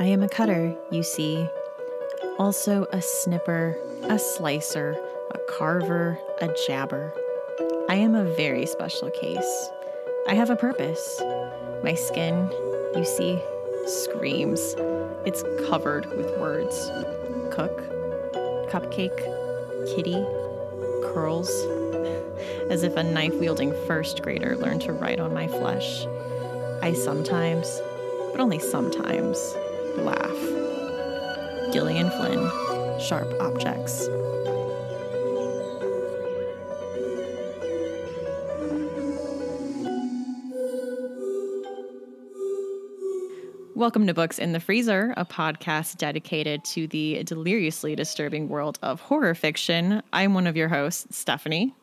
I am a cutter, you see. Also a snipper, a slicer, a carver, a jabber. I am a very special case. I have a purpose. My skin, you see, screams. It's covered with words cook, cupcake, kitty, curls, as if a knife wielding first grader learned to write on my flesh. I sometimes, but only sometimes, laugh. Gillian Flynn, Sharp Objects. Welcome to Books in the Freezer, a podcast dedicated to the deliriously disturbing world of horror fiction. I'm one of your hosts, Stephanie.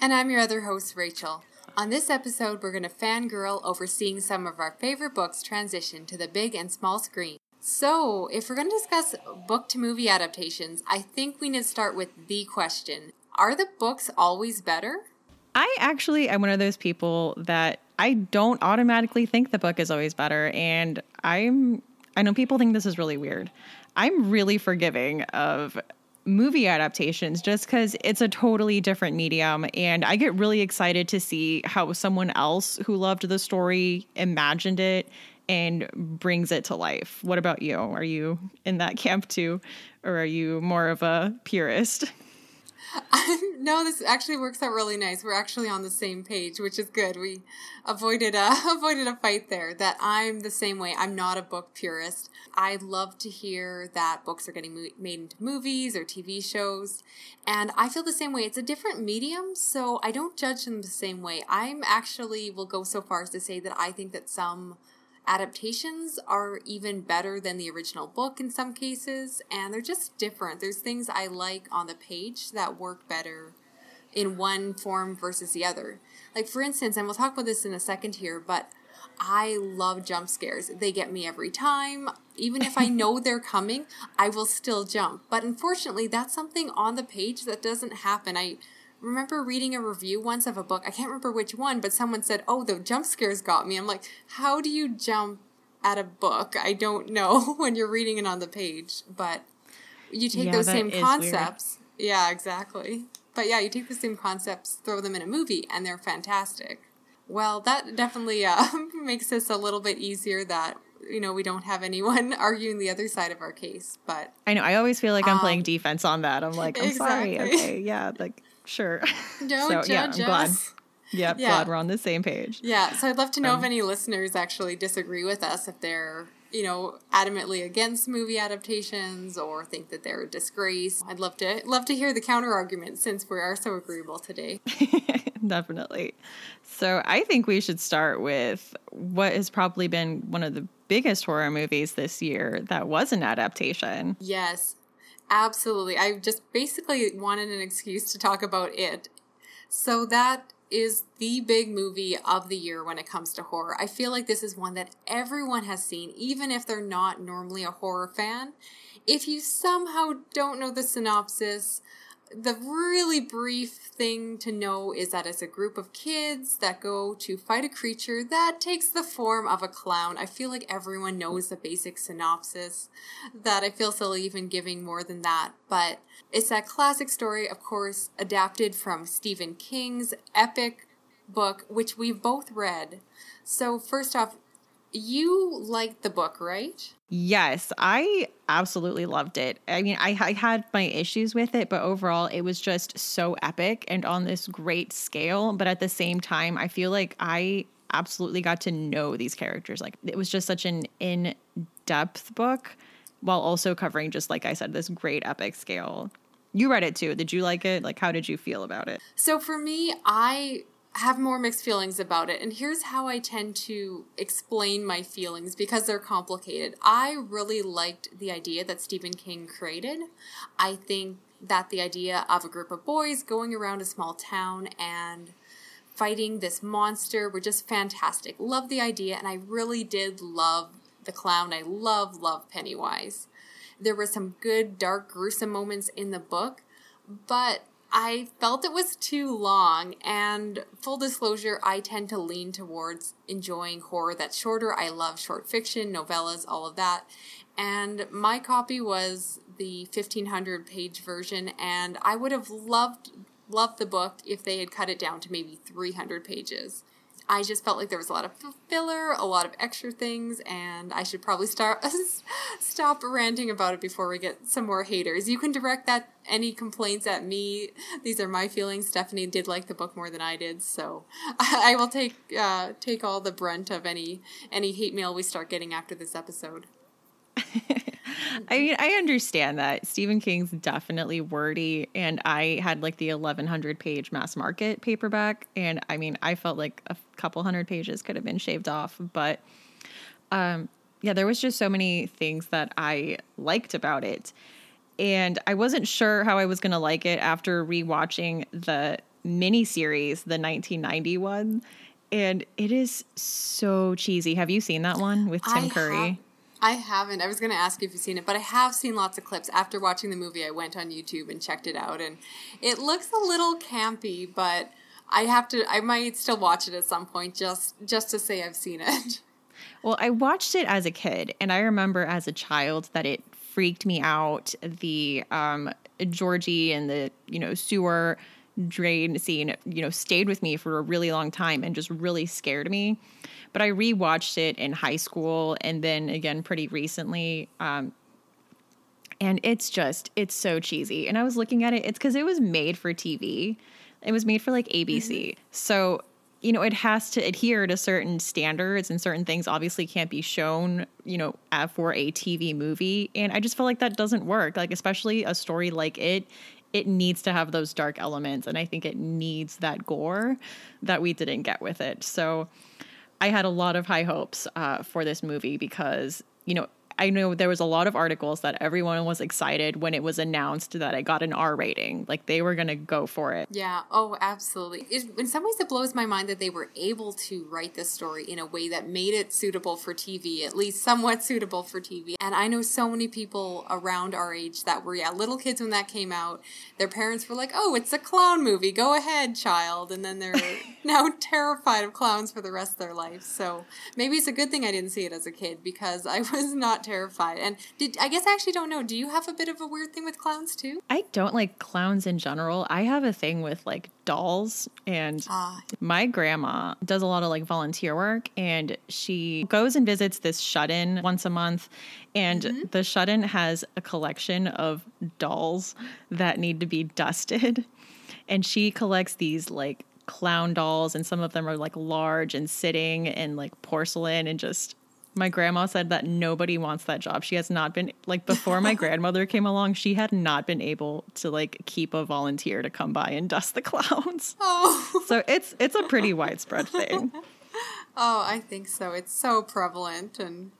And I'm your other host, Rachel. On this episode, we're going to fangirl over seeing some of our favorite books transition to the big and small screen. So, if we're going to discuss book to movie adaptations, I think we need to start with the question Are the books always better? I actually am one of those people that I don't automatically think the book is always better. And I'm, I know people think this is really weird. I'm really forgiving of movie adaptations just because it's a totally different medium. And I get really excited to see how someone else who loved the story imagined it and brings it to life. What about you? Are you in that camp too? Or are you more of a purist? no, this actually works out really nice. We're actually on the same page, which is good. We avoided a avoided a fight there. That I'm the same way. I'm not a book purist. I love to hear that books are getting made into movies or TV shows, and I feel the same way. It's a different medium, so I don't judge them the same way. I'm actually will go so far as to say that I think that some adaptations are even better than the original book in some cases, and they're just different. There's things I like on the page that work better in one form versus the other. Like, for instance, and we'll talk about this in a second here, but I love jump scares. They get me every time. Even if I know they're coming, I will still jump. But unfortunately, that's something on the page that doesn't happen. I remember reading a review once of a book. I can't remember which one, but someone said, "Oh, the jump scares got me." I'm like, "How do you jump at a book?" I don't know when you're reading it on the page, but you take yeah, those same concepts. Weird. Yeah, exactly. But yeah, you take the same concepts, throw them in a movie, and they're fantastic. Well, that definitely uh, makes this a little bit easier that you know we don't have anyone arguing the other side of our case but i know i always feel like i'm um, playing defense on that i'm like i'm exactly. sorry okay yeah like Sure. Don't so, judge yeah, I'm us. glad. Yep, yeah. glad we're on the same page. Yeah, so I'd love to know um, if any listeners actually disagree with us, if they're, you know, adamantly against movie adaptations or think that they're a disgrace. I'd love to love to hear the counter argument since we are so agreeable today. Definitely. So I think we should start with what has probably been one of the biggest horror movies this year that was an adaptation. Yes. Absolutely. I just basically wanted an excuse to talk about it. So that is the big movie of the year when it comes to horror. I feel like this is one that everyone has seen, even if they're not normally a horror fan. If you somehow don't know the synopsis, the really brief thing to know is that it's a group of kids that go to fight a creature that takes the form of a clown. I feel like everyone knows the basic synopsis, that I feel silly even giving more than that. But it's that classic story, of course, adapted from Stephen King's epic book, which we've both read. So, first off, you liked the book, right? Yes, I absolutely loved it. I mean, I, I, had my issues with it, but overall, it was just so epic and on this great scale. But at the same time, I feel like I absolutely got to know these characters. Like, it was just such an in depth book while also covering, just like I said, this great epic scale. You read it too. Did you like it? Like, how did you feel about it? So, for me, I have more mixed feelings about it. And here's how I tend to explain my feelings because they're complicated. I really liked the idea that Stephen King created. I think that the idea of a group of boys going around a small town and fighting this monster were just fantastic. Love the idea, and I really did love the clown. I love, love Pennywise. There were some good, dark, gruesome moments in the book, but I felt it was too long, and full disclosure, I tend to lean towards enjoying horror that's shorter. I love short fiction, novellas, all of that. And my copy was the 1500 page version, and I would have loved loved the book if they had cut it down to maybe 300 pages. I just felt like there was a lot of filler, a lot of extra things, and I should probably start stop ranting about it before we get some more haters. You can direct that any complaints at me. These are my feelings. Stephanie did like the book more than I did, so I, will take uh, take all the brunt of any any hate mail we start getting after this episode. I mean, I understand that Stephen King's definitely wordy, and I had like the 1100 page mass market paperback, and I mean, I felt like a couple hundred pages could have been shaved off, but um, yeah, there was just so many things that I liked about it, and I wasn't sure how I was going to like it after rewatching the miniseries, the 1990 one, and it is so cheesy. Have you seen that one with Tim I Curry? have- I haven't. I was going to ask if you've seen it, but I have seen lots of clips. After watching the movie, I went on YouTube and checked it out, and it looks a little campy, but I have to. I might still watch it at some point just just to say I've seen it. Well, I watched it as a kid, and I remember as a child that it freaked me out. The um, Georgie and the you know sewer drain scene, you know, stayed with me for a really long time and just really scared me. But I rewatched it in high school and then again pretty recently. Um, and it's just it's so cheesy. And I was looking at it; it's because it was made for TV. It was made for like ABC, so you know it has to adhere to certain standards and certain things obviously can't be shown you know for a tv movie and i just feel like that doesn't work like especially a story like it it needs to have those dark elements and i think it needs that gore that we didn't get with it. So i had a lot of high hopes uh, for this movie because you know I know there was a lot of articles that everyone was excited when it was announced that it got an R rating. Like they were going to go for it. Yeah. Oh, absolutely. It, in some ways, it blows my mind that they were able to write this story in a way that made it suitable for TV, at least somewhat suitable for TV. And I know so many people around our age that were, yeah, little kids when that came out. Their parents were like, oh, it's a clown movie. Go ahead, child. And then they're now terrified of clowns for the rest of their life. So maybe it's a good thing I didn't see it as a kid because I was not terrified. And did I guess I actually don't know. Do you have a bit of a weird thing with clowns too? I don't like clowns in general. I have a thing with like dolls and Ah, my grandma does a lot of like volunteer work and she goes and visits this shut-in once a month and the shut-in has a collection of dolls that need to be dusted and she collects these like clown dolls and some of them are like large and sitting and like porcelain and just my grandma said that nobody wants that job. She has not been like before my grandmother came along, she had not been able to like keep a volunteer to come by and dust the clowns. oh, So it's it's a pretty widespread thing. oh, I think so. It's so prevalent, and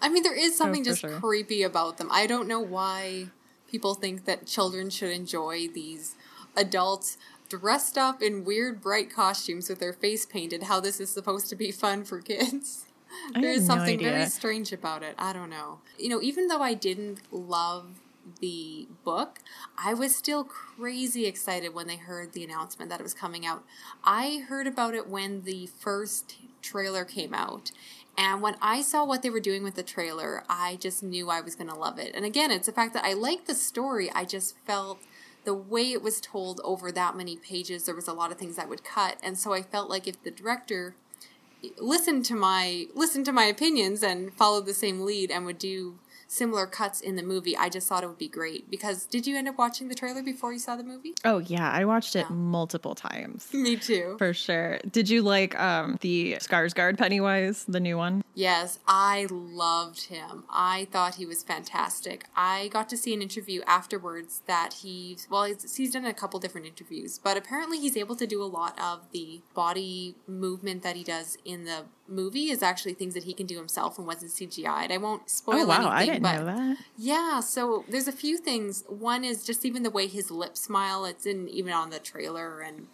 I mean, there is oh, something for just sure. creepy about them. I don't know why people think that children should enjoy these adults dressed up in weird, bright costumes with their face painted. How this is supposed to be fun for kids. I There is no something very strange about it. I don't know. You know, even though I didn't love the book, I was still crazy excited when they heard the announcement that it was coming out. I heard about it when the first trailer came out. And when I saw what they were doing with the trailer, I just knew I was going to love it. And again, it's the fact that I liked the story. I just felt the way it was told over that many pages, there was a lot of things that would cut. And so I felt like if the director listened to my listened to my opinions and followed the same lead and would do similar cuts in the movie, I just thought it would be great. Because did you end up watching the trailer before you saw the movie? Oh yeah, I watched it multiple times. Me too. For sure. Did you like um the Skarsgård Pennywise, the new one? Yes, I loved him. I thought he was fantastic. I got to see an interview afterwards that he, well, he's, he's done a couple different interviews, but apparently he's able to do a lot of the body movement that he does in the movie is actually things that he can do himself and wasn't CGI'd. I won't oh, spoil Oh wow, anything, I didn't but know that. yeah, so there's a few things. One is just even the way his lips smile. It's in even on the trailer, and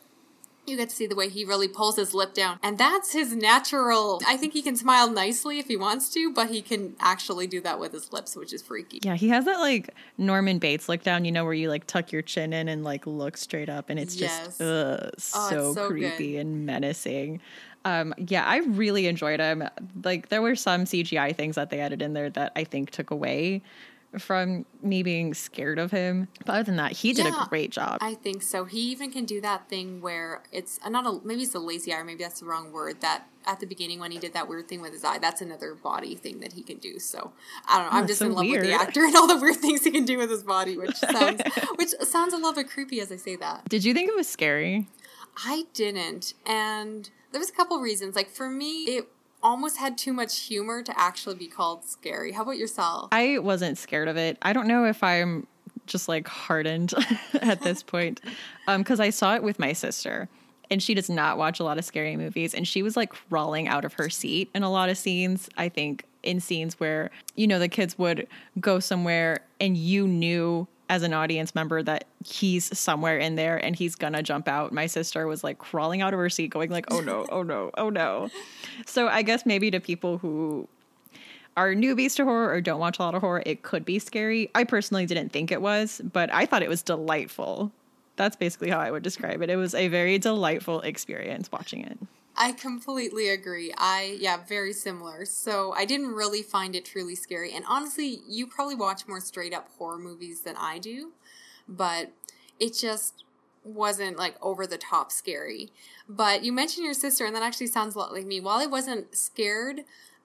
you get to see the way he really pulls his lip down. And that's his natural. I think he can smile nicely if he wants to, but he can actually do that with his lips, which is freaky. Yeah, he has that like Norman Bates look down, you know, where you like tuck your chin in and like look straight up, and it's Yes. just ugh, Oh, so, it's so creepy good. and menacing. Um, yeah, I really enjoyed him. Like, there were some CGI things that they added in there that I think took away from me being scared of him. But other than that, he did Yeah. a great job. I think so. He even can do that thing where it's uh, not a maybe it's a lazy eye, or maybe that's the wrong word. That at the beginning when he did that weird thing with his eye, that's another body thing that he can do. So I don't know. I'm Oh, just so in love with the actor and all the weird things he can do with his body, which sounds which sounds a little bit creepy as I say that. did you think it was scary? I didn't, and there was a couple reasons. Like for me, it almost had too much humor to actually be called scary. How about yourself? I wasn't scared of it. I don't know if I'm just like hardened at this point um, because I saw it with my sister and she does not watch a lot of scary movies and she was like crawling out of her seat in a lot of scenes. I think in scenes where, you know, the kids would go somewhere and you knew as an audience member that he's somewhere in there and he's gonna jump out. My sister was like crawling out of her seat going like, "Oh no, oh no, oh no." So I guess maybe to people who are newbies to horror or don't watch a lot of horror, it could be scary. I personally didn't think it was, but I thought it was delightful. That's basically how I would describe it. It was a very delightful experience watching it. I completely agree. I yeah, very similar. So I didn't really find it truly scary. And honestly, you probably watch more straight up horror movies than I do, but it just wasn't like over the top scary. But you mentioned your sister, and that actually sounds a lot like me. While I wasn't scared,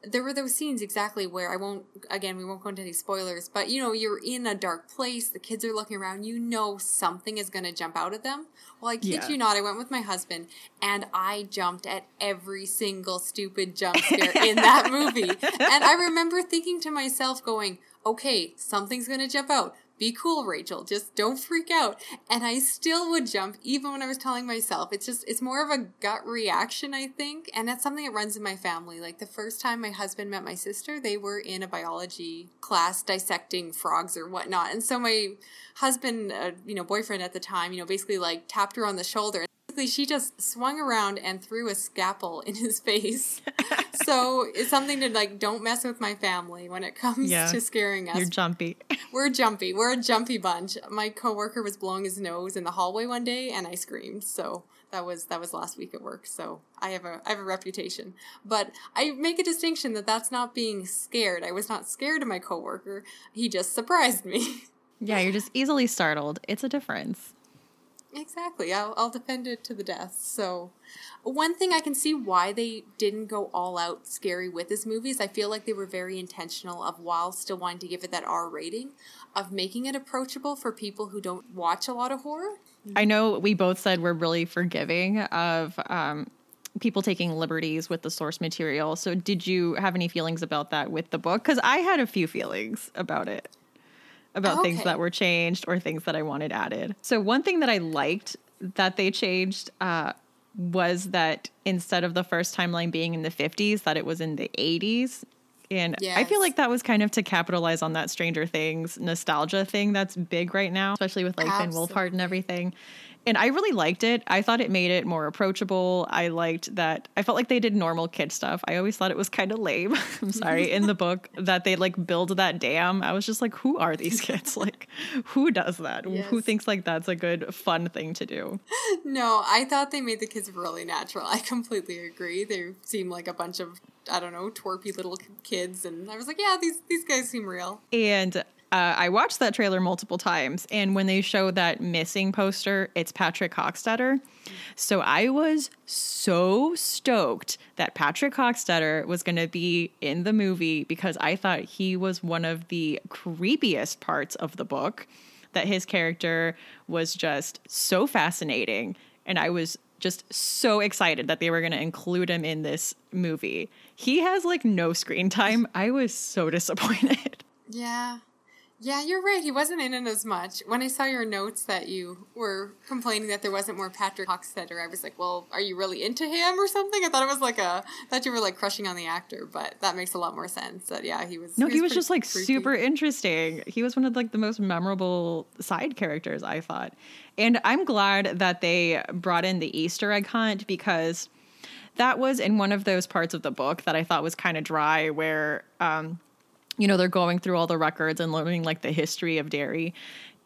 there were those scenes exactly where I won't again we won't go into any spoilers, but you know, you're in a dark place, the kids are looking around, you know something is gonna jump out at them. Well I kid Yeah. you not, I went with my husband and I jumped at every single stupid jump scare in that movie. And I remember thinking to myself, going, Okay, something's gonna jump out. Be cool, Rachel. Just don't freak out. And I still would jump even when I was telling myself. It's just, it's more of a gut reaction, I think. And that's something that runs in my family. Like the first time my husband met my sister, they were in a biology class dissecting frogs or whatnot. And so my husband, uh, you know, boyfriend at the time, you know, basically like tapped her on the shoulder. Basically, she just swung around and threw a scalpel in his face. so it's something to like, don't mess with my family when it comes Yeah. to scaring us. You're jumpy. We're jumpy. We're a jumpy bunch. My coworker was blowing his nose in the hallway one day, and I screamed. So that was that was last week at work. So I have a I have a reputation. But I make a distinction that that's not being scared. I was not scared of my coworker. He just surprised me. Yeah, you're just easily startled. It's a difference. Exactly. I'll, I'll defend it to the death. So, one thing I can see why they didn't go all out scary with this movie is I feel like they were very intentional of while still wanting to give it that R rating, of making it approachable for people who don't watch a lot of horror. I know we both said we're really forgiving of um, people taking liberties with the source material. So, did you have any feelings about that with the book? Because I had a few feelings about it, about things that were changed or things that I wanted added. So, one thing that I liked that they changed uh, was that instead of the first timeline being in the 50s, that it was in the 80s. And I feel like that was kind of to capitalize on that Stranger Things nostalgia thing that's big right now, especially with like Finn Wolfhard and everything. And I really liked it. I thought it made it more approachable. I liked that. I felt like they did normal kid stuff. I always thought it was kind of lame. I'm sorry. in the book that they like build that dam, I was just like, who are these kids? Like, who does that? Who thinks like that's a good, fun thing to do? No, I thought they made the kids really natural. I completely agree. They seem like a bunch of I don't know twerpy little kids, and I was like, yeah, these these guys seem real. And uh, I watched that trailer multiple times. And when they show that missing poster, it's Patrick Hockstetter. So I was so stoked that Patrick Hockstetter was going to be in the movie because I thought he was one of the creepiest parts of the book, that his character was just so fascinating. And I was just so excited that they were going to include him in this movie. He has like no screen time. I was so disappointed. Yeah. Yeah, you're right. He wasn't in it as much. When I saw your notes that you were complaining that there wasn't more Patrick Hockstetter, I was like, "Well, are you really into him or something?" I thought it was like a that you were like crushing on the actor, but that makes a lot more sense. That yeah, he was. No, he was, pretty just like creepy. super interesting. He was one of like the most memorable side characters, I thought. And I'm glad that they brought in the Easter egg hunt because that was in one of those parts of the book that I thought was kind of dry where um you know, they're going through all the records and learning like the history of Derry.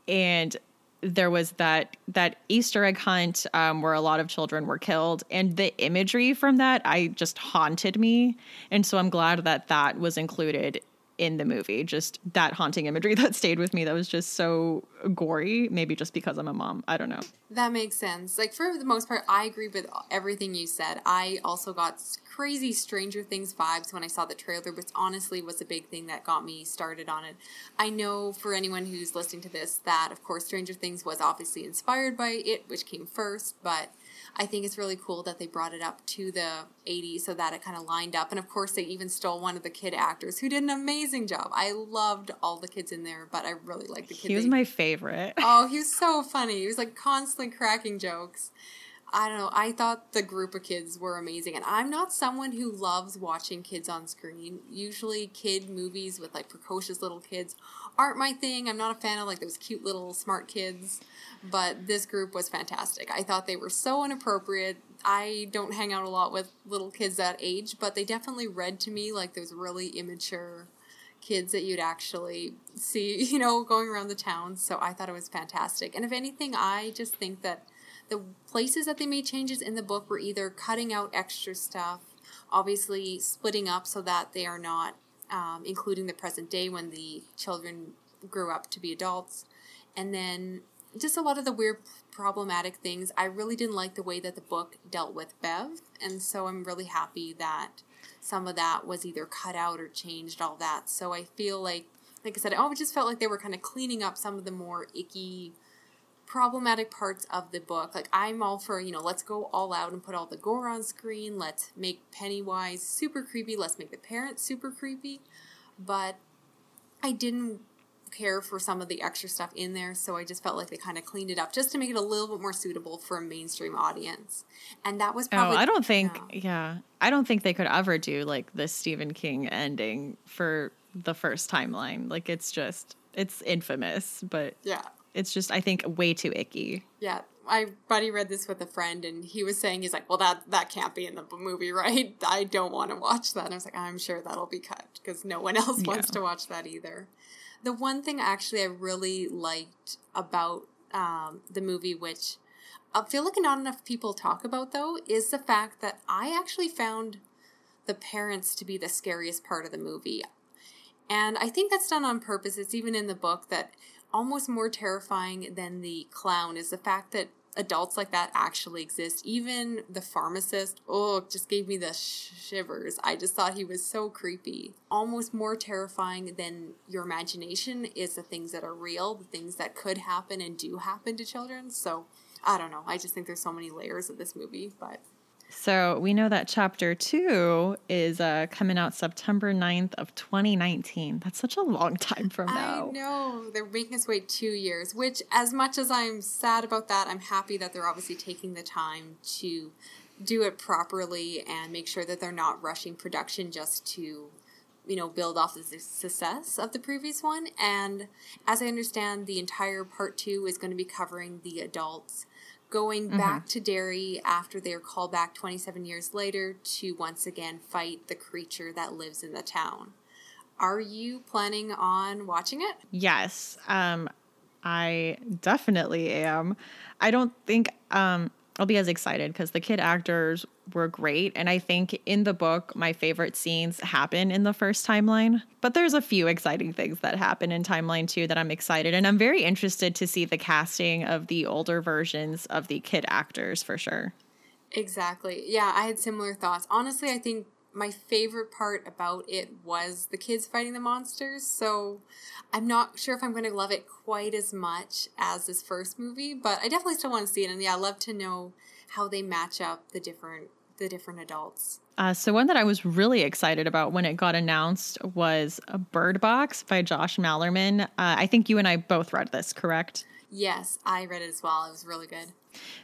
And there was that that Easter egg hunt um, where a lot of children were killed, and the imagery from that I just haunted me, and so I'm glad that that was included in the movie. Just that haunting imagery that stayed with me. That was just so gory. Maybe just because I'm a mom. I don't know. That makes sense. Like for the most part, I agree with everything you said. I also got crazy Stranger Things vibes when I saw the trailer, which honestly was a big thing that got me started on it. I know for anyone who's listening to this that, of course, Stranger Things was obviously inspired by it, which came first, but I think it's really cool that they brought it up to the 80s so that it kind of lined up. And of course, they even stole one of the kid actors who did an amazing job. I loved all the kids in there, but I really liked the kid. He was they- my favorite. Oh, he was so funny. He was like constantly cracking jokes. I don't know. I thought the group of kids were amazing. And I'm not someone who loves watching kids on screen. Usually, kid movies with like precocious little kids aren't my thing. I'm not a fan of like those cute little smart kids. But this group was fantastic. I thought they were so inappropriate. I don't hang out a lot with little kids that age, but they definitely read to me like those really immature kids that you'd actually see, you know, going around the town. So I thought it was fantastic. And if anything, I just think that the places that they made changes in the book were either cutting out extra stuff, obviously splitting up so that they are not um, including the present day when the children grew up to be adults, and then just a lot of the weird problematic things. I really didn't like the way that the book dealt with Bev, and so I'm really happy that some of that was either cut out or changed, all that. So I feel like, like I said, oh, it just felt like they were kind of cleaning up some of the more icky, problematic parts of the book. Like I'm all for, you know, let's go all out and put all the gore on screen. Let's make Pennywise super creepy. Let's make the parents super creepy. But I didn't care for some of the extra stuff in there, so I just felt like they kind of cleaned it up just to make it a little bit more suitable for a mainstream audience. And that was probably oh, I don't think, yeah. yeah. I don't think they could ever do like the Stephen King ending for the first timeline. Like it's just, it's infamous, but Yeah. It's just, I think, way too icky. Yeah, my buddy read this with a friend, and he was saying he's like, "Well, that that can't be in the movie, right? I don't want to watch that." And I was like, "I'm sure that'll be cut because no one else wants Yeah. to watch that either." The one thing actually I really liked about um, the movie, which I feel like not enough people talk about though, is the fact that I actually found the parents to be the scariest part of the movie. And I think that's done on purpose. It's even in the book that almost more terrifying than the clown is the fact that adults like that actually exist. Even the pharmacist, oh, just gave me the shivers. I just thought he was so creepy. Almost more terrifying than your imagination is the things that are real, the things that could happen and do happen to children. So I don't know. I just think there's so many layers of this movie, but So we know that chapter two is uh, coming out September 9th of 2019. That's such a long time from now. I know they're making us wait two years. Which, as much as I'm sad about that, I'm happy that they're obviously taking the time to do it properly and make sure that they're not rushing production just to, you know, build off the success of the previous one. And as I understand, the entire part two is going to be covering the adults going back to Derry after they're called back 27 years later to once again fight the creature that lives in the town. Are you planning on watching it? Yes, um, I definitely am. I don't think um, I'll be as excited because the kid actors were great. And I think in the book, my favorite scenes happen in the first timeline. But there's a few exciting things that happen in timeline two that I'm excited. And I'm very interested to see the casting of the older versions of the kid actors for sure. Exactly. Yeah, I had similar thoughts. Honestly, I think my favorite part about it was the kids fighting the monsters. So I'm not sure if I'm going to love it quite as much as this first movie, but I definitely still want to see it. And yeah, I love to know how they match up the different the different adults. Uh, so one that I was really excited about when it got announced was a Bird Box by Josh Malerman. Uh, I think you and I both read this, correct? Yes, I read it as well. It was really good.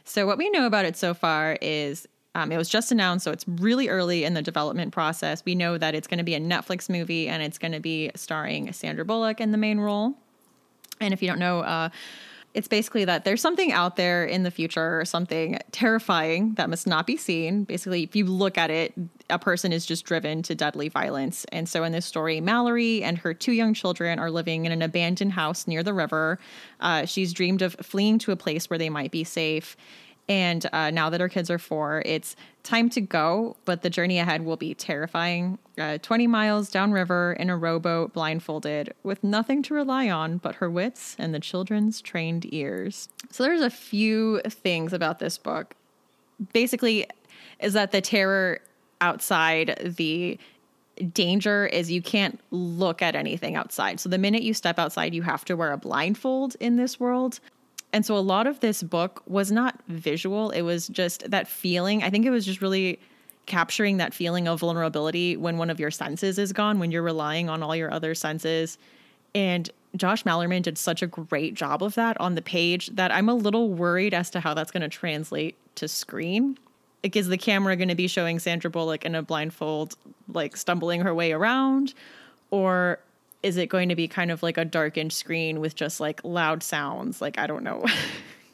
So what we know about it so far is um, it was just announced, so it's really early in the development process. We know that it's going to be a Netflix movie and it's going to be starring Sandra Bullock in the main role. And if you don't know, uh, it's basically that there's something out there in the future, something terrifying that must not be seen. Basically, if you look at it, a person is just driven to deadly violence. And so in this story, Mallory and her two young children are living in an abandoned house near the river. Uh, she's dreamed of fleeing to a place where they might be safe. And uh, now that our kids are four, it's time to go, but the journey ahead will be terrifying. Uh, 20 miles downriver in a rowboat, blindfolded, with nothing to rely on but her wits and the children's trained ears. So there's a few things about this book. Basically, is that the terror outside the danger is you can't look at anything outside. So the minute you step outside, you have to wear a blindfold in this world. And so a lot of this book was not visual, it was just that feeling. I think it was just really capturing that feeling of vulnerability when one of your senses is gone, when you're relying on all your other senses. And Josh Malerman did such a great job of that on the page that I'm a little worried as to how that's going to translate to screen. Like, is the camera going to be showing Sandra Bullock in a blindfold, like stumbling her way around? Or is it going to be kind of like a darkened screen with just like loud sounds? Like, I don't know.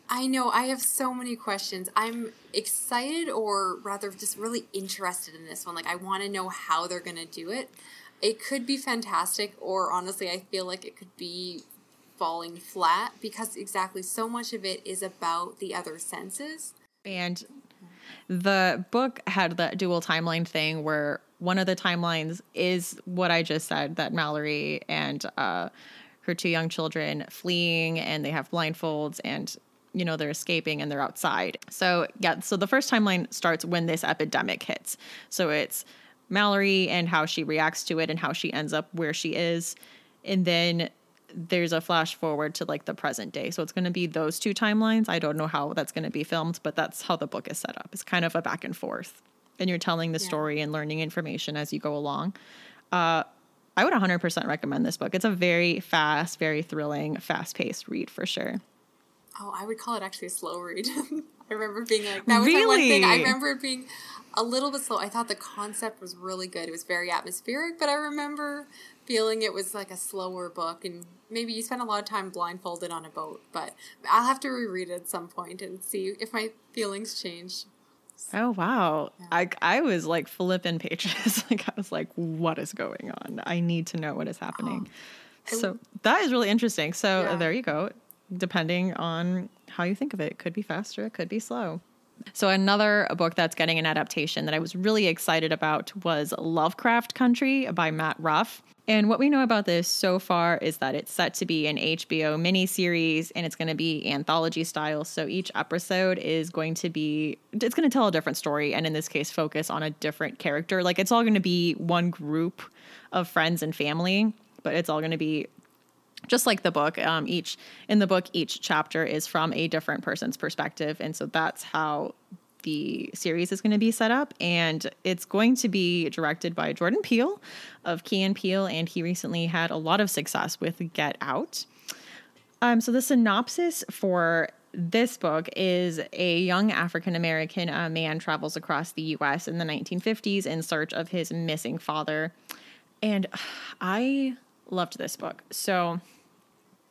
I know. I have so many questions. I'm excited, or rather, just really interested in this one. Like, I want to know how they're going to do it. It could be fantastic, or honestly, I feel like it could be falling flat because exactly so much of it is about the other senses. And the book had the dual timeline thing where one of the timelines is what I just said that Mallory and uh, her two young children fleeing and they have blindfolds and you know they're escaping and they're outside. So yeah, so the first timeline starts when this epidemic hits. So it's Mallory and how she reacts to it and how she ends up where she is. And then there's a flash forward to like the present day. So it's going to be those two timelines. I don't know how that's going to be filmed, but that's how the book is set up. It's kind of a back and forth and you're telling the yeah. story and learning information as you go along. Uh, I would 100% recommend this book. It's a very fast, very thrilling, fast paced read for sure. Oh, I would call it actually a slow read. I remember being like, that was really? my one thing. I remember it being a little bit slow. I thought the concept was really good. It was very atmospheric, but I remember feeling it was like a slower book and maybe you spent a lot of time blindfolded on a boat, but I'll have to reread it at some point and see if my feelings change. Oh wow. Yeah. I I was like flipping pages. like I was like, what is going on? I need to know what is happening. Oh. So that is really interesting. So yeah. there you go. Depending on how you think of it, it could be faster, it could be slow. So another book that's getting an adaptation that I was really excited about was Lovecraft Country by Matt Ruff. And what we know about this so far is that it's set to be an HBO miniseries and it's going to be anthology style. So each episode is going to be, it's going to tell a different story. And in this case, focus on a different character. Like it's all going to be one group of friends and family, but it's all going to be just like the book. Um, each, in the book, each chapter is from a different person's perspective. And so that's how the series is going to be set up, and it's going to be directed by Jordan Peele of Key and Peele, and he recently had a lot of success with Get Out. Um, so the synopsis for this book is a young African American uh, man travels across the U.S. in the 1950s in search of his missing father, and I loved this book. So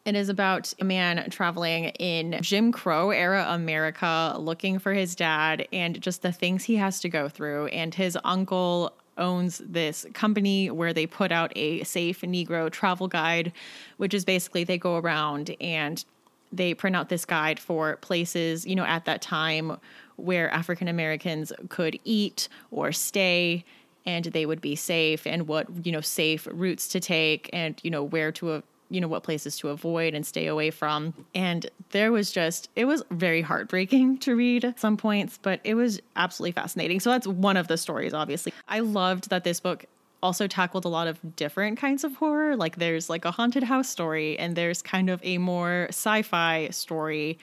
it is about a man traveling in Jim Crow era America looking for his dad and just the things he has to go through. And his uncle owns this company where they put out a safe Negro travel guide, which is basically they go around and they print out this guide for places, you know, at that time where African Americans could eat or stay and they would be safe and what, you know, safe routes to take and, you know, where to you know what places to avoid and stay away from and there was just it was very heartbreaking to read at some points but it was absolutely fascinating so that's one of the stories obviously i loved that this book also tackled a lot of different kinds of horror like there's like a haunted house story and there's kind of a more sci-fi story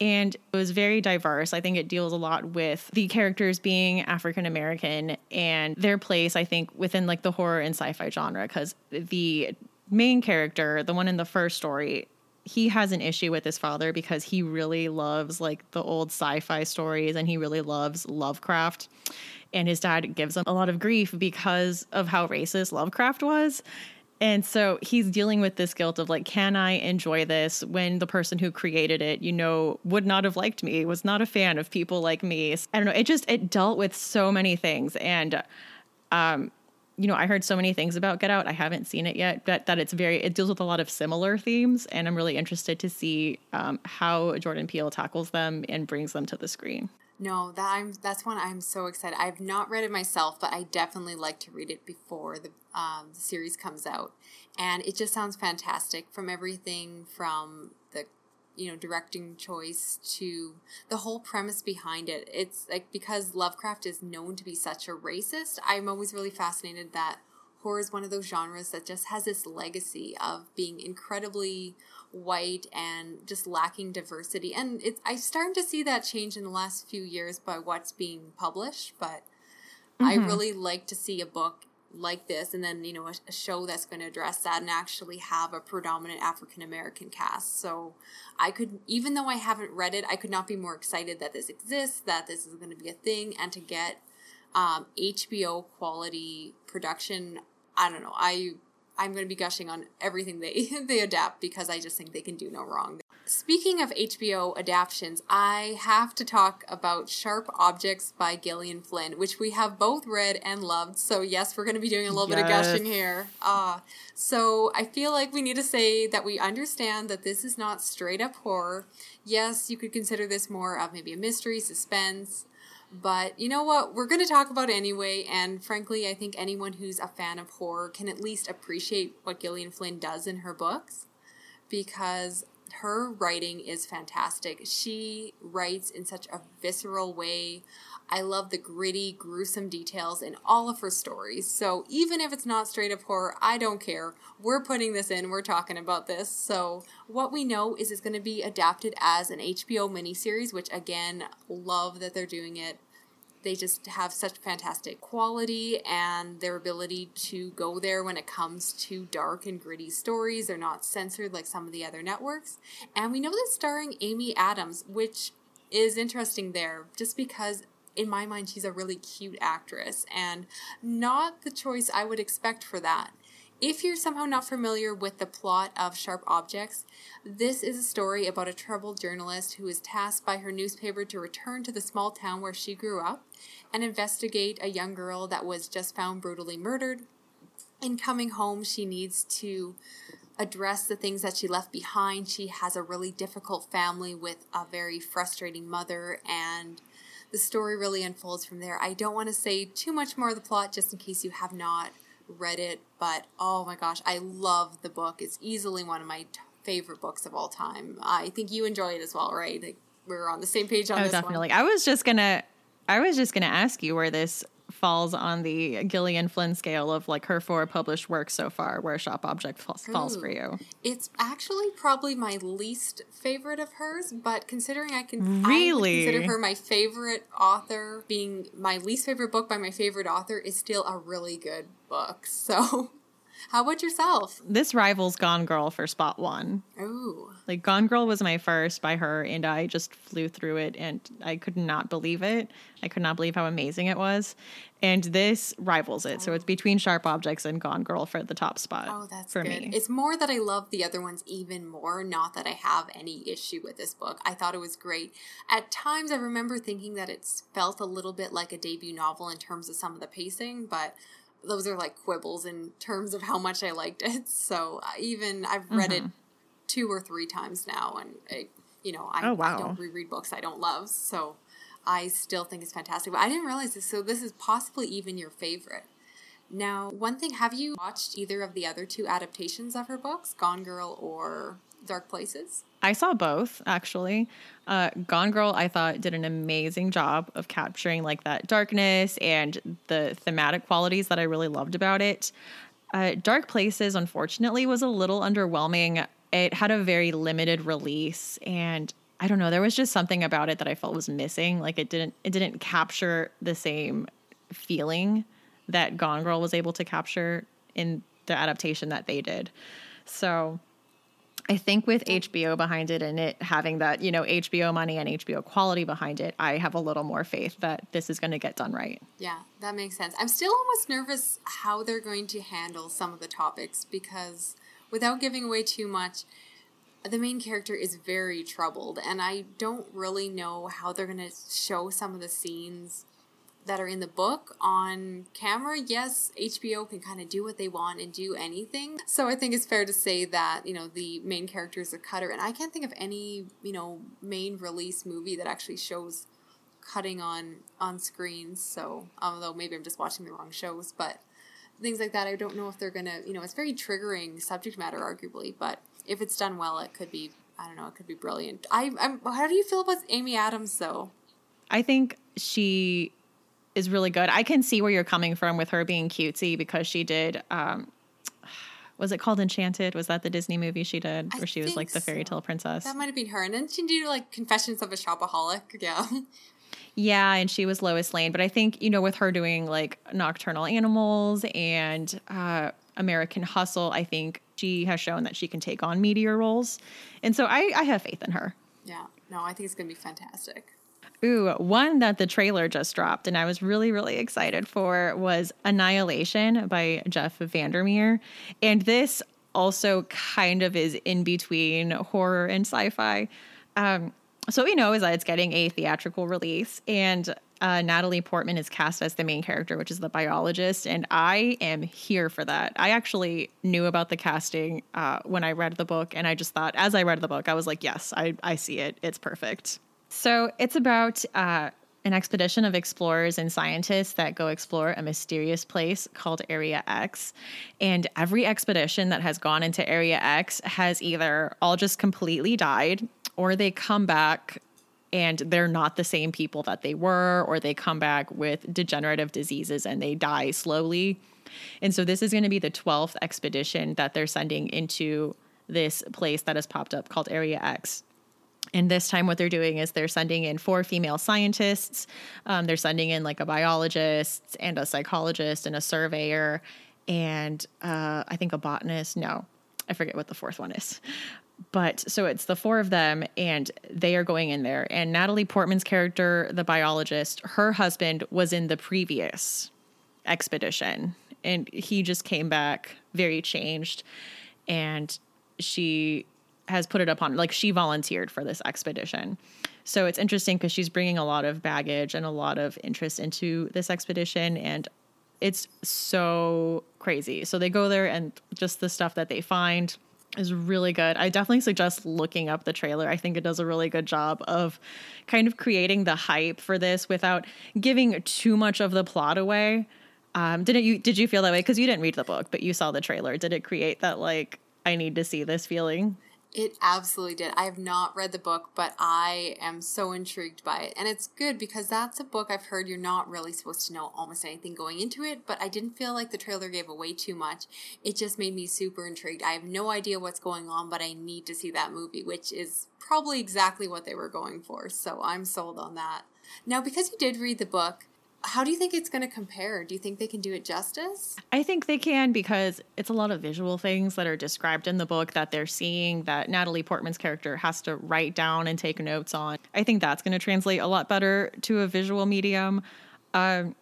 And it was very diverse. I think it deals a lot with the characters being African American and their place, I think, within like the horror and sci fi genre. Because the main character, the one in the first story, he has an issue with his father because he really loves like the old sci-fi stories and he really loves Lovecraft. And his dad gives him a lot of grief because of how racist Lovecraft was. And so he's dealing with this guilt of like, can I enjoy this when the person who created it, you know, would not have liked me, was not a fan of people like me. I don't know. It just, it dealt with so many things. And, um, you know, I heard so many things about Get Out. I haven't seen it yet, but that it's very, it deals with a lot of similar themes. And I'm really interested to see um, how Jordan Peele tackles them and brings them to the screen. No, that I'm that's one I'm so excited. I've not read it myself, but I definitely like to read it before the, um, the series comes out, and it just sounds fantastic. From everything from the you know directing choice to the whole premise behind it it's like because lovecraft is known to be such a racist i'm always really fascinated that horror is one of those genres that just has this legacy of being incredibly white and just lacking diversity and it's i'm starting to see that change in the last few years by what's being published but mm-hmm. i really like to see a book like this and then you know a, a show that's going to address that and actually have a predominant african american cast. So i could even though i haven't read it i could not be more excited that this exists that this is going to be a thing and to get um, hbo quality production i don't know. I i'm going to be gushing on everything they they adapt because i just think they can do no wrong Speaking of HBO adaptations, I have to talk about Sharp Objects by Gillian Flynn, which we have both read and loved. So, yes, we're going to be doing a little yes. bit of gushing here. Uh, so, I feel like we need to say that we understand that this is not straight up horror. Yes, you could consider this more of maybe a mystery, suspense. But you know what? We're going to talk about it anyway. And frankly, I think anyone who's a fan of horror can at least appreciate what Gillian Flynn does in her books because her writing is fantastic. She writes in such a visceral way. I love the gritty, gruesome details in all of her stories. So even if it's not straight up horror, I don't care. We're putting this in, we're talking about this. So what we know is it's going to be adapted as an HBO miniseries, which again, love that they're doing it they just have such fantastic quality and their ability to go there when it comes to dark and gritty stories. They're not censored like some of the other networks. And we know that starring Amy Adams, which is interesting there just because in my mind she's a really cute actress and not the choice I would expect for that. If you're somehow not familiar with the plot of Sharp Objects, this is a story about a troubled journalist who is tasked by her newspaper to return to the small town where she grew up and investigate a young girl that was just found brutally murdered. In coming home, she needs to address the things that she left behind. She has a really difficult family with a very frustrating mother, and the story really unfolds from there. I don't want to say too much more of the plot just in case you have not read it, but oh my gosh, I love the book. It's easily one of my t- favorite books of all time. I think you enjoy it as well, right? Like, we're on the same page on oh, this definitely. One. I was just gonna, I was just gonna ask you where this falls on the Gillian Flynn scale of like her four published works so far, where Sharp Object falls, falls for you. It's actually probably my least favorite of hers, but considering I can really I consider her my favorite author, being my least favorite book by my favorite author is still a really good book. So how about yourself? This rivals Gone Girl for spot one. Ooh. Like Gone Girl was my first by her, and I just flew through it, and I could not believe it. I could not believe how amazing it was. And this rivals it. Oh. So it's between Sharp Objects and Gone Girl for the top spot. Oh, that's for good. me. It's more that I love the other ones even more, not that I have any issue with this book. I thought it was great. At times, I remember thinking that it felt a little bit like a debut novel in terms of some of the pacing, but those are like quibbles in terms of how much I liked it. So uh, even I've read mm-hmm. it two or three times now, and it, you know I, oh, wow. I don't reread books I don't love, so I still think it's fantastic. But I didn't realize this, so this is possibly even your favorite. Now, one thing, have you watched either of the other two adaptations of her books, Gone Girl or Dark Places? I saw both actually. Uh, Gone Girl, I thought did an amazing job of capturing like that darkness and the thematic qualities that I really loved about it. Uh, Dark Places, unfortunately, was a little underwhelming. It had a very limited release, and I don't know, there was just something about it that I felt was missing. Like it didn't it didn't capture the same feeling that Gone Girl was able to capture in the adaptation that they did. So I think with HBO behind it and it having that, you know, HBO money and HBO quality behind it, I have a little more faith that this is going to get done right. Yeah, that makes sense. I'm still almost nervous how they're going to handle some of the topics because without giving away too much, the main character is very troubled and I don't really know how they're going to show some of the scenes that are in the book on camera, yes, HBO can kind of do what they want and do anything. So I think it's fair to say that, you know, the main character is a cutter. And I can't think of any, you know, main release movie that actually shows cutting on on screens. So although maybe I'm just watching the wrong shows, but things like that, I don't know if they're gonna, you know, it's very triggering subject matter, arguably. But if it's done well, it could be, I don't know, it could be brilliant. I, I'm. How do you feel about Amy Adams though? I think she is really good. I can see where you're coming from with her being cutesy because she did. Um, was it called Enchanted? Was that the Disney movie she did where I she was like the fairy tale princess? That might have been her. And then she did like Confessions of a Shopaholic. Yeah. Yeah, and she was Lois Lane. But I think, you know, with her doing like Nocturnal Animals and uh, American Hustle, I think she has shown that she can take on meteor roles. And so I, I have faith in her. Yeah. No, I think it's going to be fantastic. Ooh, one that the trailer just dropped and I was really, really excited for was Annihilation by Jeff Vandermeer. And this also kind of is in between horror and sci fi. Um, so we know is that it's getting a theatrical release, and uh, Natalie Portman is cast as the main character, which is the biologist, and I am here for that. I actually knew about the casting uh, when I read the book, and I just thought, as I read the book, I was like, yes, I, I see it. It's perfect. So it's about uh, an expedition of explorers and scientists that go explore a mysterious place called Area X. And every expedition that has gone into Area X has either all just completely died or they come back and they're not the same people that they were, or they come back with degenerative diseases and they die slowly. And so this is going to be the 12th expedition that they're sending into this place that has popped up called Area X. And this time, what they're doing is they're sending in four female scientists. Um, they're sending in like a biologist and a psychologist and a surveyor and uh, I think a botanist. No, I forget what the fourth one is. But so it's the four of them, and they are going in there. And Natalie Portman's character, the biologist, her husband was in the previous expedition, and he just came back very changed. And she has put it upon like she volunteered for this expedition. So it's interesting because she's bringing a lot of baggage and a lot of interest into this expedition and it's so crazy. So they go there and just the stuff that they find is really good. I definitely suggest looking up the trailer. I think it does a really good job of kind of creating the hype for this without giving too much of the plot away. Um, didn't you did you feel that way because you didn't read the book but you saw the trailer did it create that like i need to see this feeling it absolutely did. I have not read the book, but I am so intrigued by it. And it's good because that's a book I've heard you're not really supposed to know almost anything going into it, but I didn't feel like the trailer gave away too much. It just made me super intrigued. I have no idea what's going on, but I need to see that movie, which is probably exactly what they were going for. So I'm sold on that. Now, because you did read the book, how do you think it's going to compare? Do you think they can do it justice? I think they can because it's a lot of visual things that are described in the book that they're seeing that Natalie Portman's character has to write down and take notes on. I think that's going to translate a lot better to a visual medium. Um,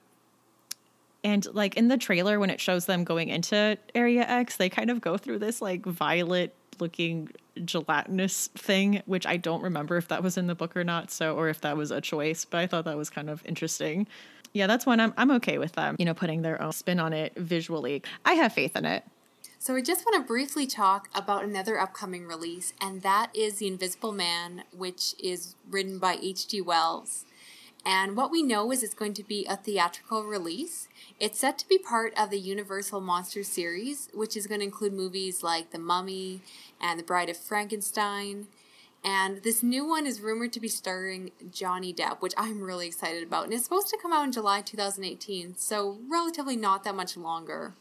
and like in the trailer, when it shows them going into Area X, they kind of go through this like violet looking gelatinous thing, which I don't remember if that was in the book or not. So, or if that was a choice, but I thought that was kind of interesting yeah, that's one I'm I'm okay with them, you know, putting their own spin on it visually. I have faith in it. So, I just want to briefly talk about another upcoming release, and that is The Invisible Man, which is written by H.G. Wells. And what we know is it's going to be a theatrical release. It's set to be part of the Universal Monsters series, which is going to include movies like The Mummy and The Bride of Frankenstein and this new one is rumored to be starring Johnny Depp, which I'm really excited about. And it's supposed to come out in July 2018, so relatively not that much longer.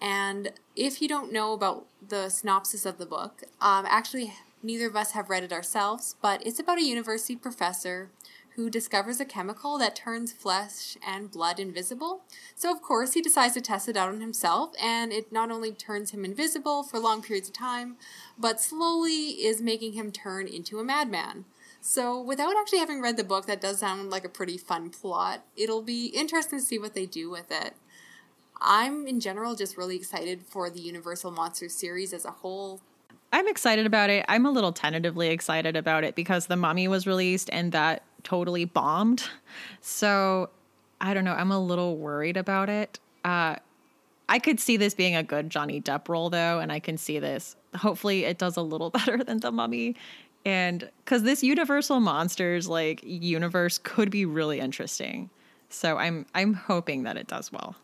And if you don't know about the synopsis of the book, um, actually Neither of us have read it ourselves, but it's about a university professor who discovers a chemical that turns flesh and blood invisible. So, of course, he decides to test it out on himself, and it not only turns him invisible for long periods of time, but slowly is making him turn into a madman. So, without actually having read the book, that does sound like a pretty fun plot. It'll be interesting to see what they do with it. I'm, in general, just really excited for the Universal Monsters series as a whole. I'm excited about it. I'm a little tentatively excited about it because The Mummy was released and that totally bombed. So I don't know. I'm a little worried about it. Uh, I could see this being a good Johnny Depp role, though, and I can see this. Hopefully, it does a little better than The Mummy. And because this Universal Monsters like universe could be really interesting, so I'm I'm hoping that it does well.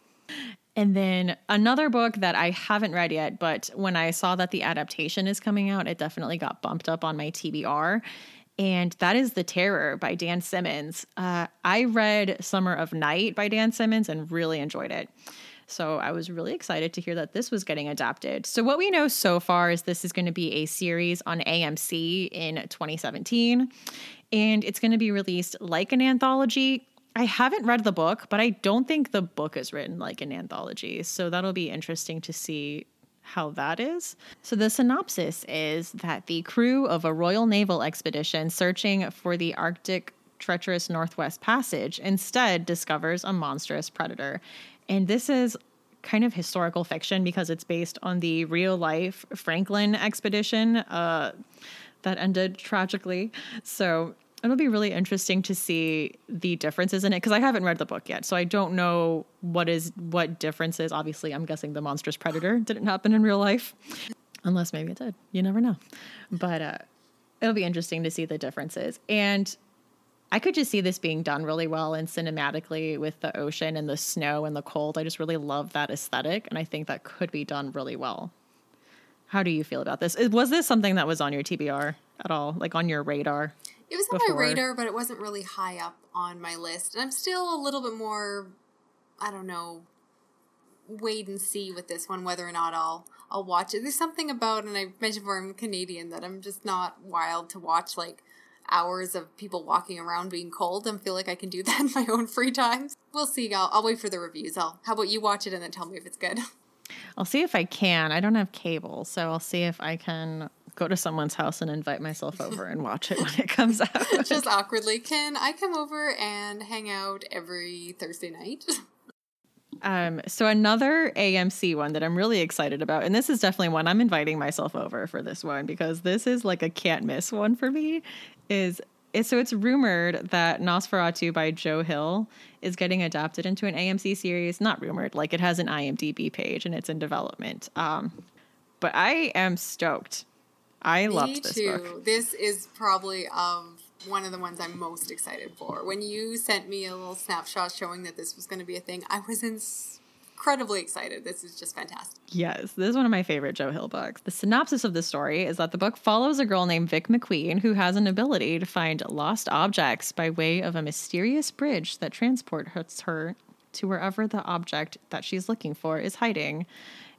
And then another book that I haven't read yet, but when I saw that the adaptation is coming out, it definitely got bumped up on my TBR. And that is The Terror by Dan Simmons. Uh, I read Summer of Night by Dan Simmons and really enjoyed it. So I was really excited to hear that this was getting adapted. So, what we know so far is this is going to be a series on AMC in 2017, and it's going to be released like an anthology I haven't read the book, but I don't think the book is written like an anthology. So that'll be interesting to see how that is. So the synopsis is that the crew of a Royal Naval expedition searching for the Arctic treacherous Northwest Passage instead discovers a monstrous predator. And this is kind of historical fiction because it's based on the real life Franklin expedition uh, that ended tragically. So it'll be really interesting to see the differences in it because I haven't read the book yet, so I don't know what is what differences. Obviously, I'm guessing the monstrous predator didn't happen in real life, unless maybe it did. You never know, but uh, it'll be interesting to see the differences. And I could just see this being done really well and cinematically with the ocean and the snow and the cold. I just really love that aesthetic, and I think that could be done really well. How do you feel about this? Was this something that was on your TBR at all, like on your radar? It was on before. my radar, but it wasn't really high up on my list. And I'm still a little bit more, I don't know, wait and see with this one whether or not I'll I'll watch it. There's something about, and I mentioned before I'm Canadian, that I'm just not wild to watch like hours of people walking around being cold and feel like I can do that in my own free time. We'll see. I'll, I'll wait for the reviews. I'll, how about you watch it and then tell me if it's good? I'll see if I can. I don't have cable, so I'll see if I can go to someone's house and invite myself over and watch it when it comes out. Just awkwardly, can I come over and hang out every Thursday night? Um, so another AMC one that I'm really excited about, and this is definitely one I'm inviting myself over for this one because this is like a can't miss one for me. Is so it's rumored that NOS4A2 by Joe Hill is getting adapted into an AMC series. Not rumored, like it has an IMDb page and it's in development. Um, but I am stoked I Me loved this too. book. This is probably of one of the ones I'm most excited for. When you sent me a little snapshot showing that this was going to be a thing, I was incredibly excited. This is just fantastic. Yes, this is one of my favorite Joe Hill books. The synopsis of the story is that the book follows a girl named Vic McQueen who has an ability to find lost objects by way of a mysterious bridge that transports her to wherever the object that she's looking for is hiding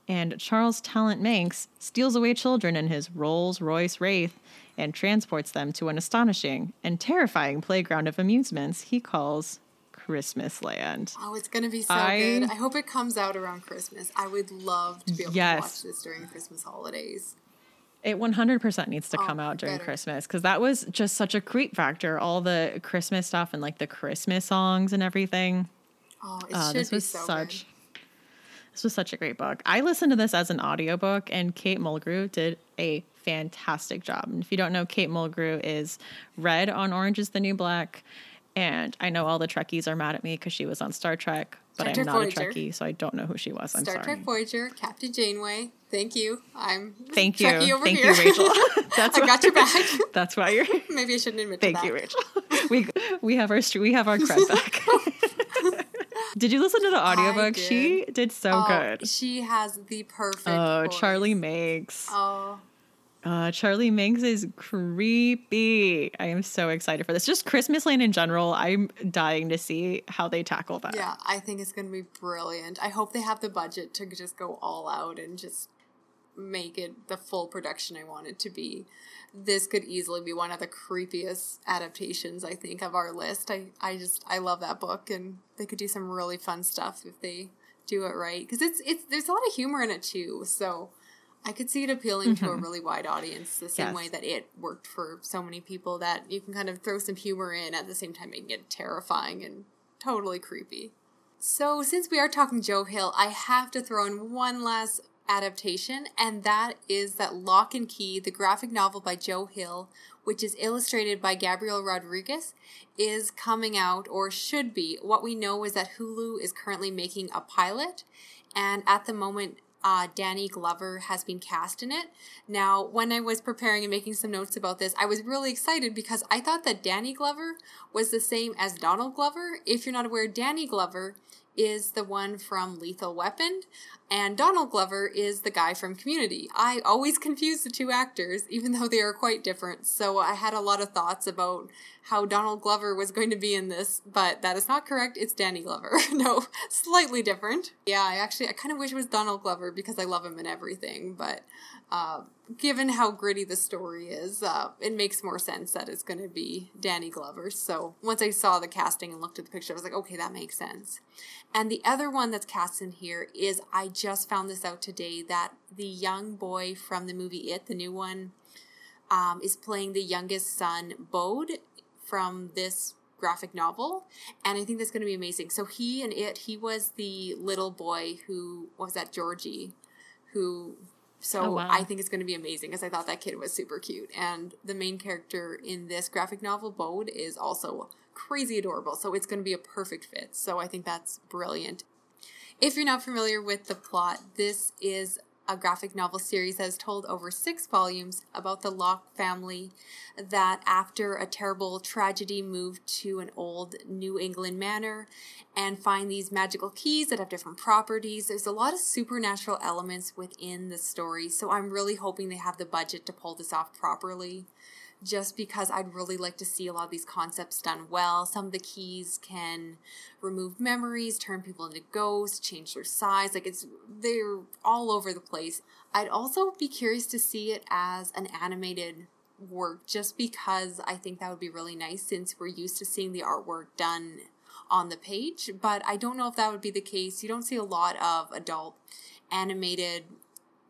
and Charles Talent Manx steals away children in his Rolls Royce Wraith and transports them to an astonishing and terrifying playground of amusements he calls Christmas Land. Oh, it's going to be so I, good. I hope it comes out around Christmas. I would love to be able yes. to watch this during Christmas holidays. It 100% needs to oh, come out during better. Christmas because that was just such a creep factor. All the Christmas stuff and like the Christmas songs and everything. Oh, it uh, should this was so such. Good this was such a great book. I listened to this as an audiobook, and Kate Mulgrew did a fantastic job. And if you don't know, Kate Mulgrew is Red on Orange is the New Black. And I know all the Trekkies are mad at me because she was on Star Trek, but Star I'm Trek not Voyager. a Trekkie, so I don't know who she was. I'm Star sorry. Trek Voyager, Captain Janeway. Thank you. I'm thank you. Thank here. you, Rachel. that's I got your back. That's why you're. Maybe I shouldn't admit. That. Thank you, Rachel. We we have our we have our cred back. Did you listen to the audiobook? Did. She did so oh, good. She has the perfect. Oh, voice. Charlie Meigs. Oh. Uh, Charlie Meigs is creepy. I am so excited for this. Just Christmas Land in general, I'm dying to see how they tackle that. Yeah, I think it's going to be brilliant. I hope they have the budget to just go all out and just make it the full production I want it to be. This could easily be one of the creepiest adaptations I think of our list. I, I just I love that book and they could do some really fun stuff if they do it right because it's it's there's a lot of humor in it too. So I could see it appealing mm-hmm. to a mm-hmm. really wide audience the same yes. way that it worked for so many people that you can kind of throw some humor in at the same time making it terrifying and totally creepy. So, since we are talking Joe Hill, I have to throw in one last adaptation, and that is that Locke and Key, the graphic novel by Joe Hill, which is illustrated by Gabriel Rodriguez, is coming out or should be. What we know is that Hulu is currently making a pilot, and at the moment, uh, Danny Glover has been cast in it. Now, when I was preparing and making some notes about this, I was really excited because I thought that Danny Glover was the same as Donald Glover. If you're not aware, Danny Glover is the one from Lethal Weapon, and Donald Glover is the guy from Community. I always confuse the two actors, even though they are quite different. So I had a lot of thoughts about how Donald Glover was going to be in this, but that is not correct. It's Danny Glover. no, slightly different. Yeah, I actually, I kind of wish it was Donald Glover because I love him in everything, but uh, given how gritty the story is, uh, it makes more sense that it's going to be Danny Glover. So once I saw the casting and looked at the picture, I was like, okay, that makes sense. And the other one that's cast in here is I just found this out today that the young boy from the movie It, the new one, um, is playing the youngest son, Bode, from this graphic novel. And I think that's going to be amazing. So he and It, he was the little boy who, was that, Georgie, who so oh, wow. I think it's going to be amazing because I thought that kid was super cute. And the main character in this graphic novel, Bode, is also crazy adorable. So it's going to be a perfect fit. So I think that's brilliant. If you're not familiar with the plot, this is a graphic novel series that is told over six volumes about the Locke family that, after a terrible tragedy, moved to an old New England manor and find these magical keys that have different properties. There's a lot of supernatural elements within the story, so I'm really hoping they have the budget to pull this off properly just because I'd really like to see a lot of these concepts done well. Some of the keys can remove memories, turn people into ghosts, change their size. Like it's they're all over the place. I'd also be curious to see it as an animated work just because I think that would be really nice since we're used to seeing the artwork done on the page, but I don't know if that would be the case. You don't see a lot of adult animated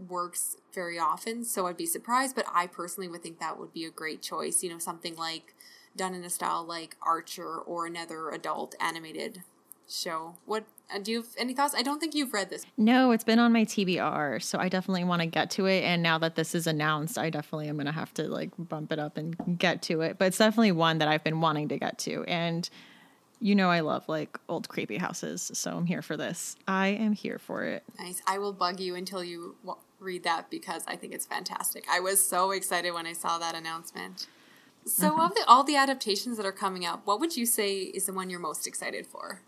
works very often, so I'd be surprised, but I personally would think that would be a great choice. You know, something like done in a style like Archer or another adult animated show. What uh, do you have any thoughts? I don't think you've read this. No, it's been on my TBR, so I definitely want to get to it. And now that this is announced, I definitely am going to have to like bump it up and get to it. But it's definitely one that I've been wanting to get to. And you know I love like old creepy houses, so I'm here for this. I am here for it. Nice. I will bug you until you read that because I think it's fantastic. I was so excited when I saw that announcement. So, mm-hmm. of the, all the adaptations that are coming out, what would you say is the one you're most excited for?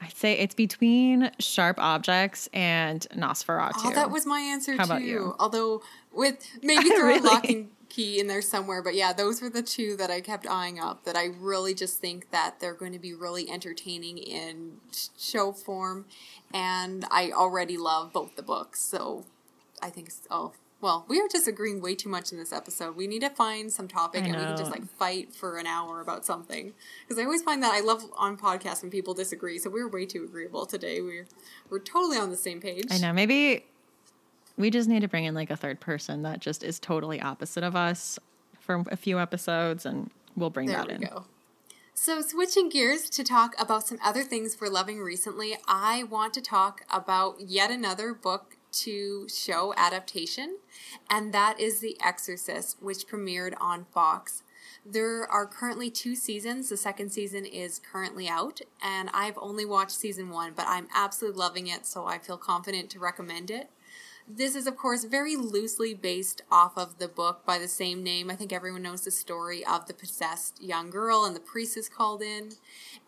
I'd say it's between Sharp Objects and Nosferatu. Oh, that was my answer How too. About you? Although with maybe throw really? Locke and Key in there somewhere, but yeah, those were the two that I kept eyeing up. That I really just think that they're going to be really entertaining in show form, and I already love both the books, so I think oh well, we are disagreeing way too much in this episode. We need to find some topic and we can just like fight for an hour about something. Because I always find that I love on podcasts when people disagree. So we are way too agreeable today. We're we're totally on the same page. I know. Maybe we just need to bring in like a third person that just is totally opposite of us for a few episodes, and we'll bring there that we in. Go. So, switching gears to talk about some other things we're loving recently, I want to talk about yet another book to show adaptation, and that is The Exorcist, which premiered on Fox. There are currently two seasons. The second season is currently out, and I've only watched season one, but I'm absolutely loving it, so I feel confident to recommend it. This is, of course, very loosely based off of the book by the same name. I think everyone knows the story of the possessed young girl and the priest is called in.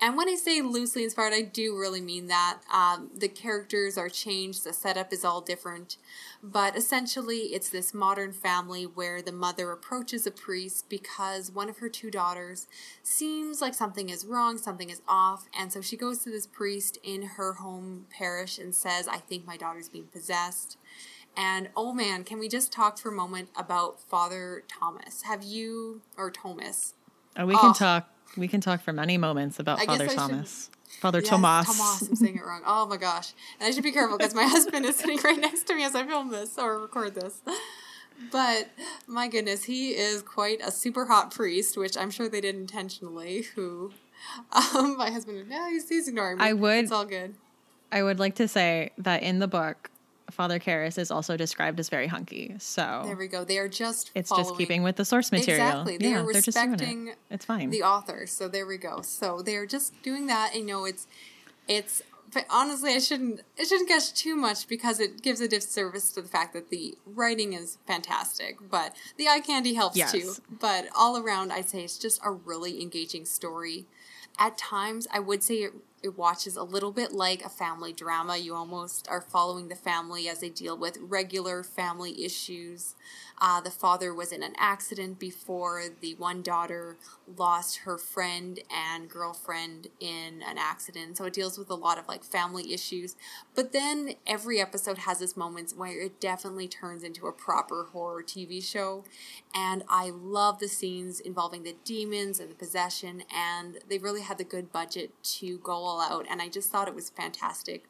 And when I say loosely inspired, I do really mean that. Um, the characters are changed, the setup is all different. But essentially, it's this modern family where the mother approaches a priest because one of her two daughters seems like something is wrong, something is off. And so she goes to this priest in her home parish and says, I think my daughter's being possessed. And oh man, can we just talk for a moment about Father Thomas? Have you or Thomas? Oh, we can Oh. talk. We can talk for many moments about I Father I should- Thomas. Father Yes, Tomas. Tomas, I'm saying it wrong. Oh my gosh. And I should be careful because my husband is sitting right next to me as I film this or record this. But my goodness, he is quite a super hot priest, which I'm sure they did intentionally. Who, um, my husband, yeah, he's, he's ignoring me. I would- It's all good. I would like to say that in the book, Father Karras is also described as very hunky. So There we go. They are just it's following just keeping with the source material. Exactly. They yeah, are they're just doing it. respecting It's fine. the author. So there we go. So they're just doing that. You know, it's it's. But honestly, I shouldn't. I shouldn't gush too much because it gives a disservice to the fact that the writing is fantastic, but the eye candy helps Yes. too. But all around, I'd say it's just a really engaging story. At times, I would say it, it watches a little bit like a family drama. You almost are following the family as they deal with regular family issues. Uh, the father was in an accident before. The one daughter lost her friend and girlfriend in an accident. So it deals with a lot of like family issues. But then every episode has its moments where it definitely turns into a proper horror TV show. And I love the scenes involving the demons and the possession. And they really had the good budget to go out. And I just thought it was fantastic.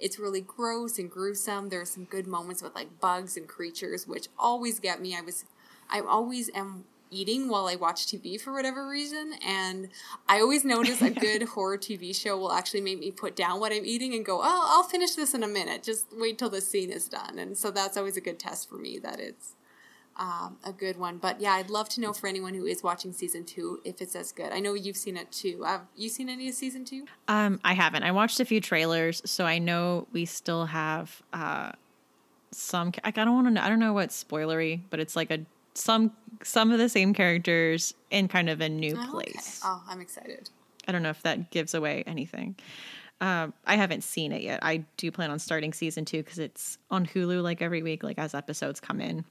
It's really gross and gruesome. There are some good moments with like bugs and creatures, which always get me. I was, I always am eating while I watch TV for whatever reason, and I always notice a good horror TV show will actually make me put down what I'm eating and go, "Oh, I'll finish this in a minute. Just wait till the scene is done." And so that's always a good test for me that it's um, a good one. But yeah, I'd love to know for anyone who is watching season two if it's as good. I know you've seen it too. Have you seen any of season two? Um, I haven't. I watched a few trailers, so I know we still have uh some. Like, I don't want to. know I don't know what's spoilery, but it's like a some some of the same characters in kind of a new Oh, okay. place. Oh, I'm excited. I don't know if that gives away anything. Um, I haven't seen it yet. I do plan on starting season two because it's on Hulu like every week, like as episodes come in.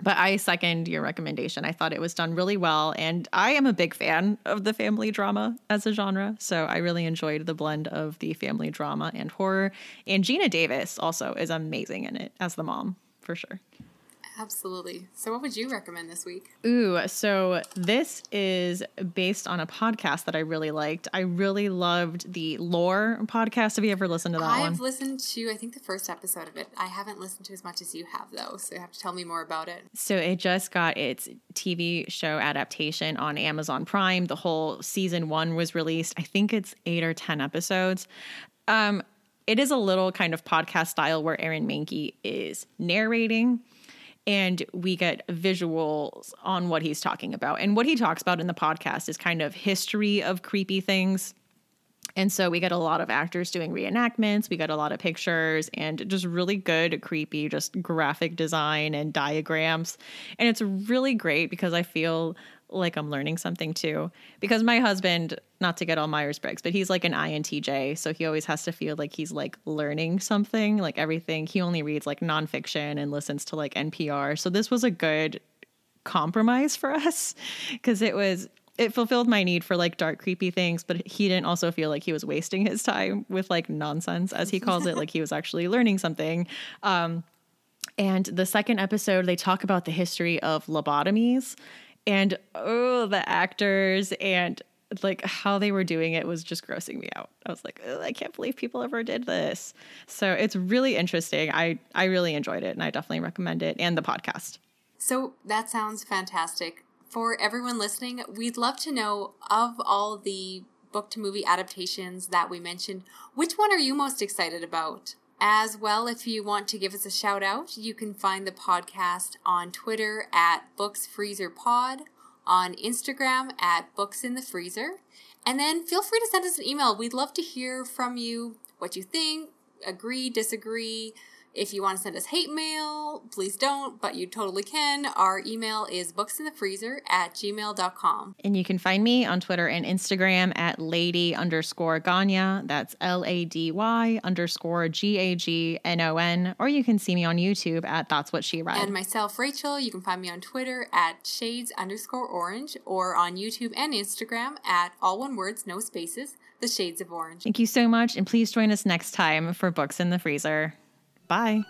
But I second your recommendation. I thought it was done really well, and I am a big fan of the family drama as a genre. So I really enjoyed the blend of the family drama and horror. And Geena Davis also is amazing in it as the mom, for sure. Absolutely. So, what would you recommend this week? Ooh, so this is based on a podcast that I really liked. I really loved the Lore podcast. Have you ever listened to that I've one? listened to, I think, the first episode of it. I haven't listened to as much as you have, though, so you have to tell me more about it. So it just got its TV show adaptation on Amazon Prime. The whole season one was released. I think it's eight or 10 episodes. Um, it is a little kind of podcast style where Aaron Mahnke is narrating and we get visuals on what he's talking about. And what he talks about in the podcast is kind of history of creepy things. And so we get a lot of actors doing reenactments, we get a lot of pictures and just really good, creepy, just graphic design and diagrams. And it's really great because I feel like I'm learning something too. Because my husband, not to get all Myers Briggs, but he's like an INTJ. So he always has to feel like he's like learning something, like everything. He only reads like nonfiction and listens to like NPR. So this was a good compromise for us because it was it fulfilled my need for like dark creepy things but he didn't also feel like he was wasting his time with like nonsense as he calls it like he was actually learning something um and the second episode they talk about the history of lobotomies and oh the actors and like how they were doing it was just grossing me out. I was like, "Ugh, I can't believe people ever did this. So it's really interesting. I I really enjoyed it and I definitely recommend it and the podcast. So, that sounds fantastic. For everyone listening, we'd love to know of all the book to movie adaptations that we mentioned, which one are you most excited about? As well, if you want to give us a shout out, you can find the podcast on Twitter at Books Freezer Pod, on Instagram at Books in the Freezer, and then feel free to send us an email. We'd love to hear from you what you think, agree, disagree. If you want to send us hate mail, please don't, but you totally can. Our email is booksinthefreezer at gmail.com. And you can find me on Twitter and Instagram at lady underscore Gagnon. That's L A D Y underscore G A G N O N. Or you can see me on YouTube at That's What She Read. And myself, Rachel, you can find me on Twitter at shades underscore orange or on YouTube and Instagram at all one words, no spaces, the shades of orange. Thank you so much. And please join us next time for Books in the Freezer. Bye.